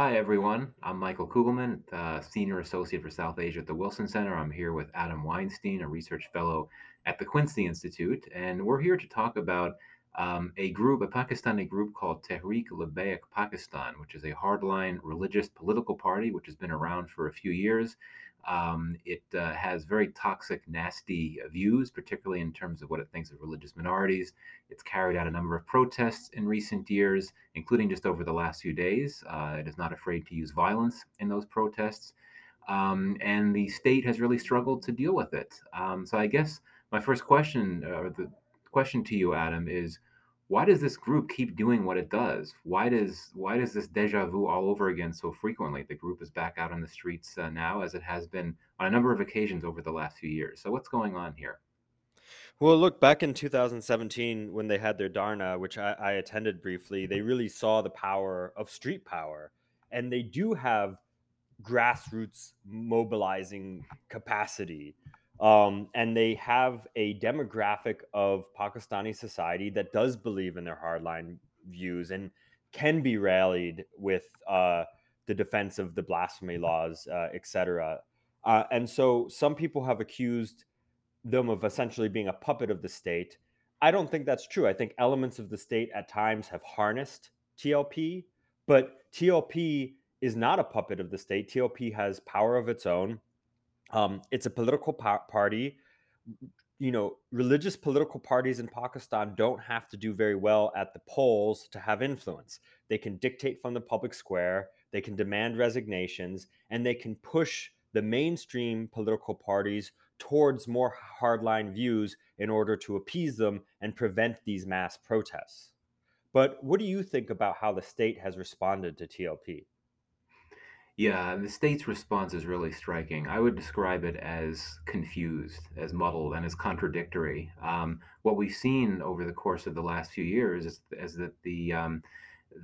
Hi, everyone. I'm Michael Kugelman, uh, Senior Associate for South Asia at the Wilson Center. I'm here with Adam Weinstein, a research fellow at the Quincy Institute, and we're here to talk about um, a group, a Pakistani group called Tehreek-e-Labbaik Pakistan, which is a hardline religious political party which has been around for a few years. Um, it uh, has very toxic, nasty views, particularly in terms of what it thinks of religious minorities. It's carried out a number of protests in recent years, including just over the last few days. Uh, it is not afraid to use violence in those protests. Um, and the state has really struggled to deal with it. Um, so I guess my first question, uh, or the question to you, Adam, is why does this group keep doing what it does? Why does why does this deja vu all over again so frequently? The group is back out on the streets uh, now, as it has been on a number of occasions over the last few years. So what's going on here? Well, look, back in 2017, when they had their Dharna, which I, I attended briefly, they really saw the power of street power. And they do have grassroots mobilizing capacity. Um, and they have a demographic of Pakistani society that does believe in their hardline views and can be rallied with uh, the defense of the blasphemy laws, uh, etc. Uh, and so some people have accused them of essentially being a puppet of the state. I don't think that's true. I think elements of the state at times have harnessed TLP, but TLP is not a puppet of the state. TLP has power of its own. Um, it's a political pa- party. You know, religious political parties in Pakistan don't have to do very well at the polls to have influence. They can dictate from the public square, they can demand resignations, and they can push the mainstream political parties towards more hardline views in order to appease them and prevent these mass protests. But what do you think about how the state has responded to TLP? Yeah, the state's response is really striking. I would describe it as confused, as muddled, and as contradictory. Um, what we've seen over the course of the last few years is, is that the um,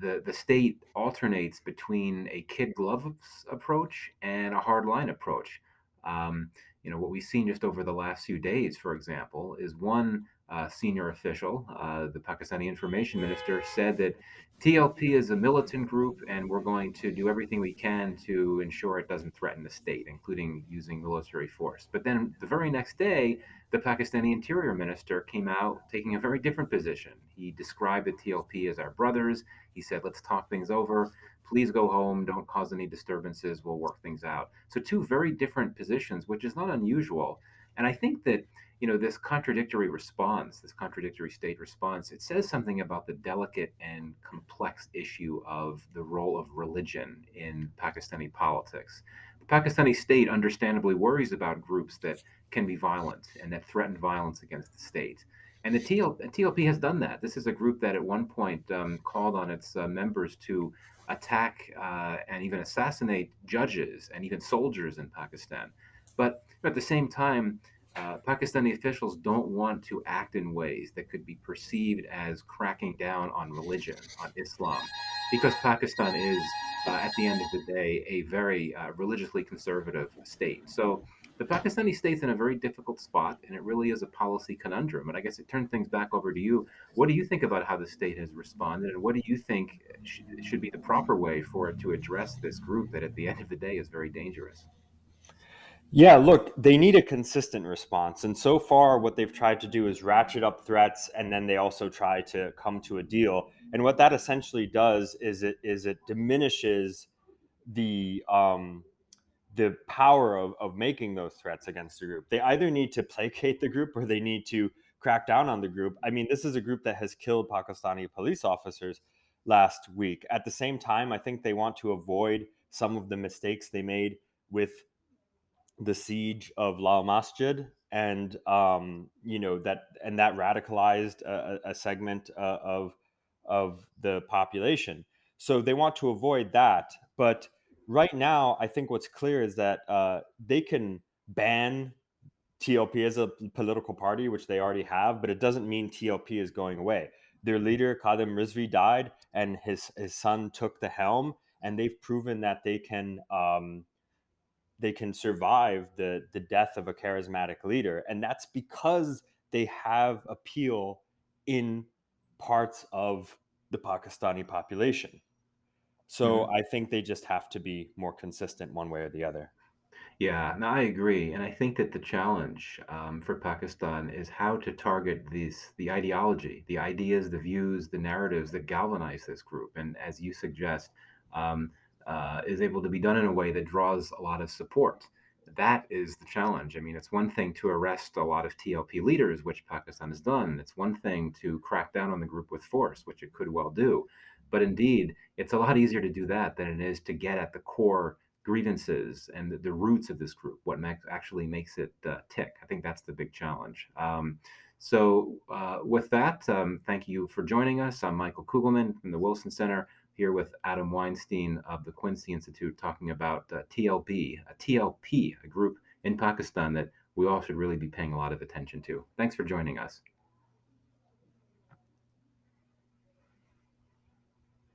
the the state alternates between a kid gloves approach and a hard line approach. Um, you know what we've seen just over the last few days, for example, is one uh, senior official, uh, the Pakistani information minister, said that TLP is a militant group and we're going to do everything we can to ensure it doesn't threaten the state, including using military force. But then the very next day, the Pakistani interior minister came out taking a very different position. He described the TLP as our brothers. He said, let's talk things over. Please go home. Don't cause any disturbances. We'll work things out. So, two very different positions, which is not unusual. And I think that you know this contradictory response this contradictory state response it says something about the delicate and complex issue of the role of religion in pakistani politics the pakistani state understandably worries about groups that can be violent and that threaten violence against the state and the TL, TLP has done that. This is a group that at one point um, called on its uh, members to attack uh, and even assassinate judges and even soldiers in Pakistan. But at the same time, uh, Pakistani officials don't want to act in ways that could be perceived as cracking down on religion, on Islam, because Pakistan is, uh, at the end of the day, a very uh, religiously conservative state. So the Pakistani state's in a very difficult spot, and it really is a policy conundrum. And I guess it turns things back over to you. What do you think about how the state has responded, and what do you think should be the proper way for it to address this group that, at the end of the day, is very dangerous? Yeah, look, they need a consistent response. And so far, what they've tried to do is ratchet up threats, and then they also try to come to a deal. And what that essentially does is it is it diminishes the um, the power of, of making those threats against the group. They either need to placate the group or they need to crack down on the group. I mean, this is a group that has killed Pakistani police officers last week. At the same time, I think they want to avoid some of the mistakes they made with the siege of Lal Masjid, and um, you know that and that radicalized a, a segment uh, of of the population. So they want to avoid that. But right now, I think what's clear is that uh, they can ban TLP as a political party, which they already have, but it doesn't mean TLP is going away. Their leader, Khadim Rizvi, died, and his his son took the helm, and they've proven that they can um, they can survive the the death of a charismatic leader and that's because they have appeal in parts of the Pakistani population So Mhm. I think they just have to be more consistent one way or the other. Yeah, no, I agree, and I think that the challenge um, for Pakistan is how to target these the ideology, the ideas, the views, the narratives that galvanize this group, and as you suggest, um, uh, is able to be done in a way that draws a lot of support. That is the challenge. I mean, it's one thing to arrest a lot of TLP leaders, which Pakistan has done. It's one thing to crack down on the group with force, which it could well do. But indeed, it's a lot easier to do that than it is to get at the core grievances and the, the roots of this group, what makes, actually makes it uh, tick. I think that's the big challenge. Um, so, uh, with that, um, thank you for joining us. I'm Michael Kugelman from the Wilson Center here with Adam Weinstein of the Quincy Institute talking about uh, TLP, a TLP, a group in Pakistan that we all should really be paying a lot of attention to. Thanks for joining us.